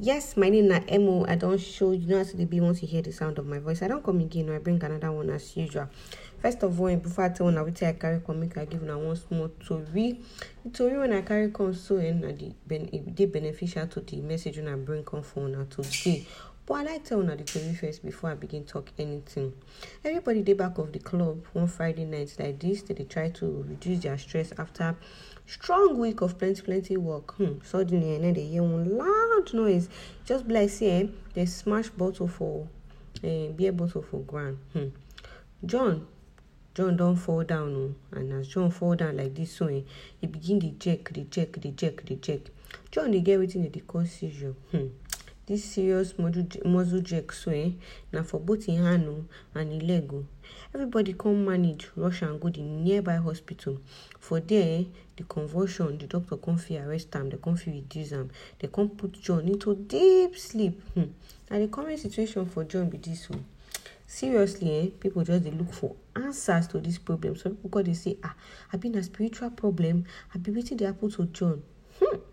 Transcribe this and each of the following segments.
Yes, my name na Emo. I don't show you know how to be once you hear the sound of my voice. I don't come again. I bring another one as usual. First of all, before I tell wetin I carry come, make I give una one small tori. The tori when I carry come so eh, and the ben, e dey beneficial to the message when I bring come for una today. But I like tell una the tori first before I begin talk anything. Everybody dey back of the club one Friday night like this. They try to reduce their stress after strong week of plenty plenty work. Hmm. Suddenly, and then they hear one loud noise. Just be like eh, they smash bottle for uh, beer bottle for ground. Hmm. John john don fall down o and as john fall down like this so eh begin dey jerk dey jerk dey jerk dey jerk john dey get wetin dem dey call seizure hmm. This serious muscle jerk eh? Na for both im hand o and im leg o everybody come manage rush am go the nearby hospital. For there the convulsion the doctor come fit arrest am dem come fit reduce am. Dem come put john into deep sleep. Hmm. na the current situation for john be this o seriously eh? People just dey look for answers to this problem. Some people come dey say ah abi na spiritual problem. Abi wetin dey happen to john. Hmm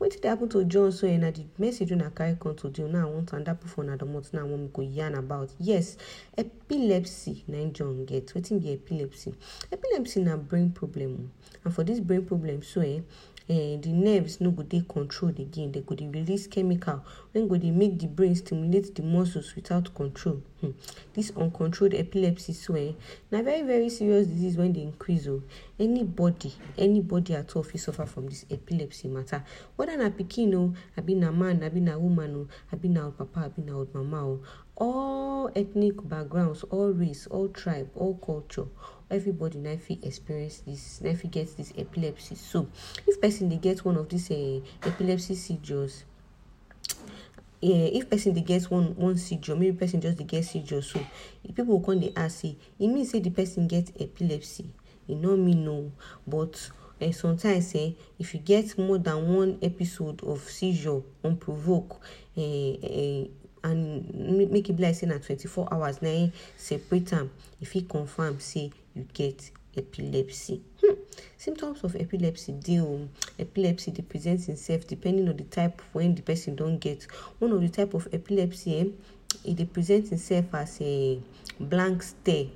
wetin dey happen to john so na the message wey i carry come today now i wan tanda put for una domot now wan go yarn about. Yes epilepsy na john get. Wetin be epilepsy? Epilepsy na brain problem. And for this brain problem so eh uh, the nerves no go dey controlled again. Dem go dey release chemical wey go dey make the brain stimulate the muscles without control. Hmm. this uncontrolled epilepsy so eh na very very serious disease wey dey increase o. Anybody anybody at all fit suffer from this epilepsy matter. Whether na pikin o abi na man abi na woman o abi na old papa abi na old mama all ethnic backgrounds all race all tribe all culture everybody na fit experience this na fit get this epilepsy. So if person dey get one of these uh, epilepsy seizures yeah, if person dey get one one seizure maybe person just dey get seizure so people go come dey ask say e mean say the person get epilepsy? E no mean no but uh, sometimes eh, if you get more than one episode of seizure unprovoked uh, uh, and make e be like say na twenty-four hours. Na im separate am e fit confam say you get epilepsy. Hmm. symptoms of epilepsy dey o epilepsy dey present depending on the type when the person don get. One of the type of epilepsy eh, e dey present itself as a blank stare.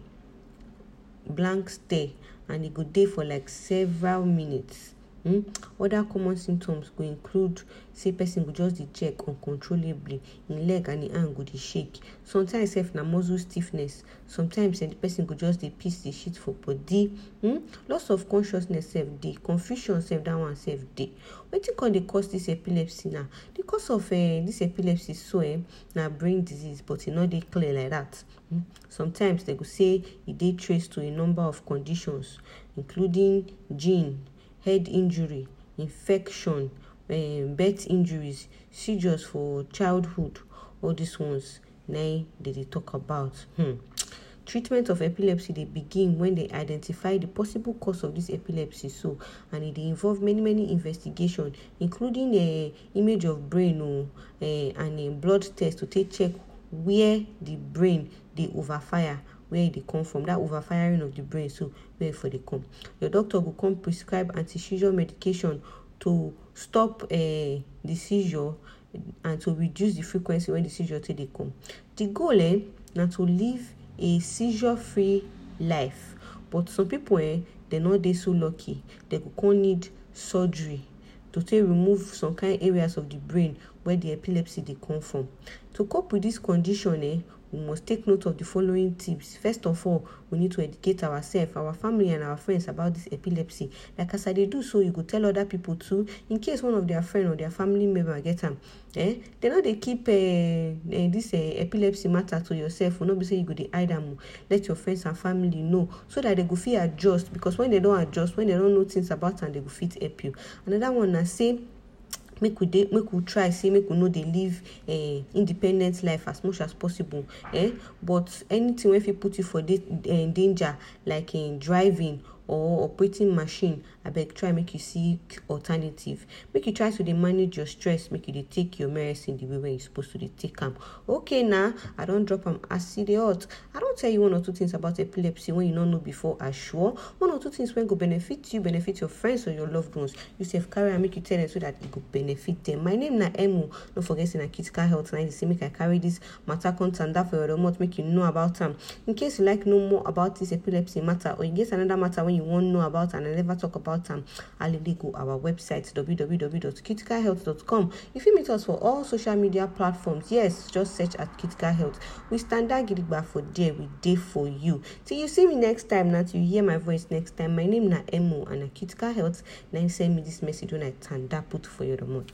Blank stare. And e go dey for like several minutes Hmm? Other common symptoms go include say person go just dey check uncontrollably, im leg and im hand go shake. Sometimes sef na muscle stiffness, sometimes eh, the person go just dey piss the shit for body. Hmm? Loss of consciousness sef dey, confusion sef that one sef dey. Wetin come dey cause this epilepsy na? The cause of uh, this epilepsy so eh, na brain disease but e no clear like that. Hmm? Sometimes dem go say e dey traced to a number of conditions including gene head injury infection um, birth injuries seizures for childhood all these ones na im dey dey talk about hmm. treatment of epilepsy they begin when they identify the possible cause of this epilepsy so and it involve many many investigation including uh, image of brain o uh, and uh, blood test to take check where the brain dey overfire where dey come from that overfiring of the brain so where for dey come. Your doctor will come prescribe anti-seizure medication to stop uh, the seizure and to reduce the frequency when the seizure take dey come. The goal eh, na to live a seizure free life. But some people eh, dem no dey so lucky. They go come need surgery to take remove some kind areas of the brain where the epilepsy dey come from. To cope with this condition eh, we must take note of the following tips. First of all we need to educate ourselves our family and our friends about this epilepsy. Like as i dey do so you go tell other people too in case one of their friend or their family member get am. Eh dem no dey keep uh, uh, this uh, epilepsy matter to yourself no be say you go dey hide am. Let your friends and family know so that dem go fit adjust because when dem don adjust when dem don know things about am dem go fit help you. Another one na say make we dey make we try say make we no dey live uh, independent life as much as possible eh? But anything wey fit put you for de uh, danger like uh, driving or operating machine abeg try make you seek alternative. Make you try to dey manage your stress make you dey take your medicine the way wey you suppose to dey take am. Okay na i don drop am as e dey hot. I don tell you one or two things about epilepsy wey you no know before assure one or two things wey go benefit you benefit your friends or your loved ones. You sef carry am make you tell dem so that e go benefit dem my name na emu. No forget say na critical health na dey say make i carry this matter come tanda for your remote make you know about am. In case you like know more about this epilepsy matter or you get another matter wey you wan know about and i never talk about um, am alele go our website www.criticalhealth.com you fit meet us for all social media platforms. Yes just search at critical health. We stand out for there we day for you. Till you see me next time till you hear my voice next time my name na emo and na critical health. Na im send me this message when i tanda put for your remote.